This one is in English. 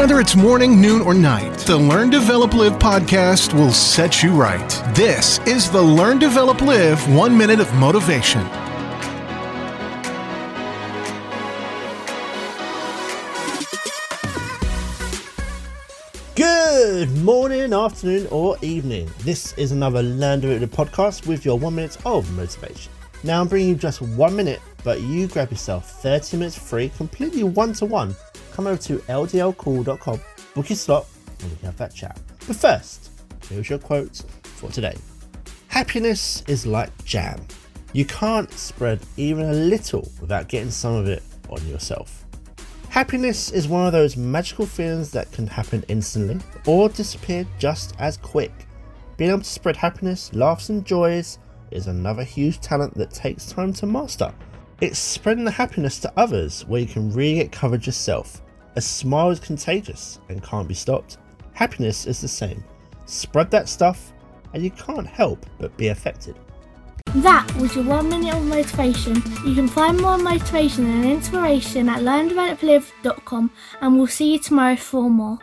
Whether it's morning, noon, or night, the Learn, Develop, Live podcast will set you right. This is the Learn, Develop, Live One Minute of Motivation. Good morning, afternoon, or evening. This is another Learn Develop podcast with your one minute of motivation. Now I'm bringing you just one minute, but you grab yourself 30 minutes free, completely one to one. Come over to ldlcall.com, book your slot, and we can have that chat. But first, here's your quote for today Happiness is like jam. You can't spread even a little without getting some of it on yourself. Happiness is one of those magical feelings that can happen instantly or disappear just as quick. Being able to spread happiness, laughs, and joys is another huge talent that takes time to master. It's spreading the happiness to others where you can really get covered yourself. A smile is contagious and can't be stopped. Happiness is the same. Spread that stuff and you can't help but be affected. That was your one minute of motivation. You can find more motivation and inspiration at learndeveloplive.com and we'll see you tomorrow for more.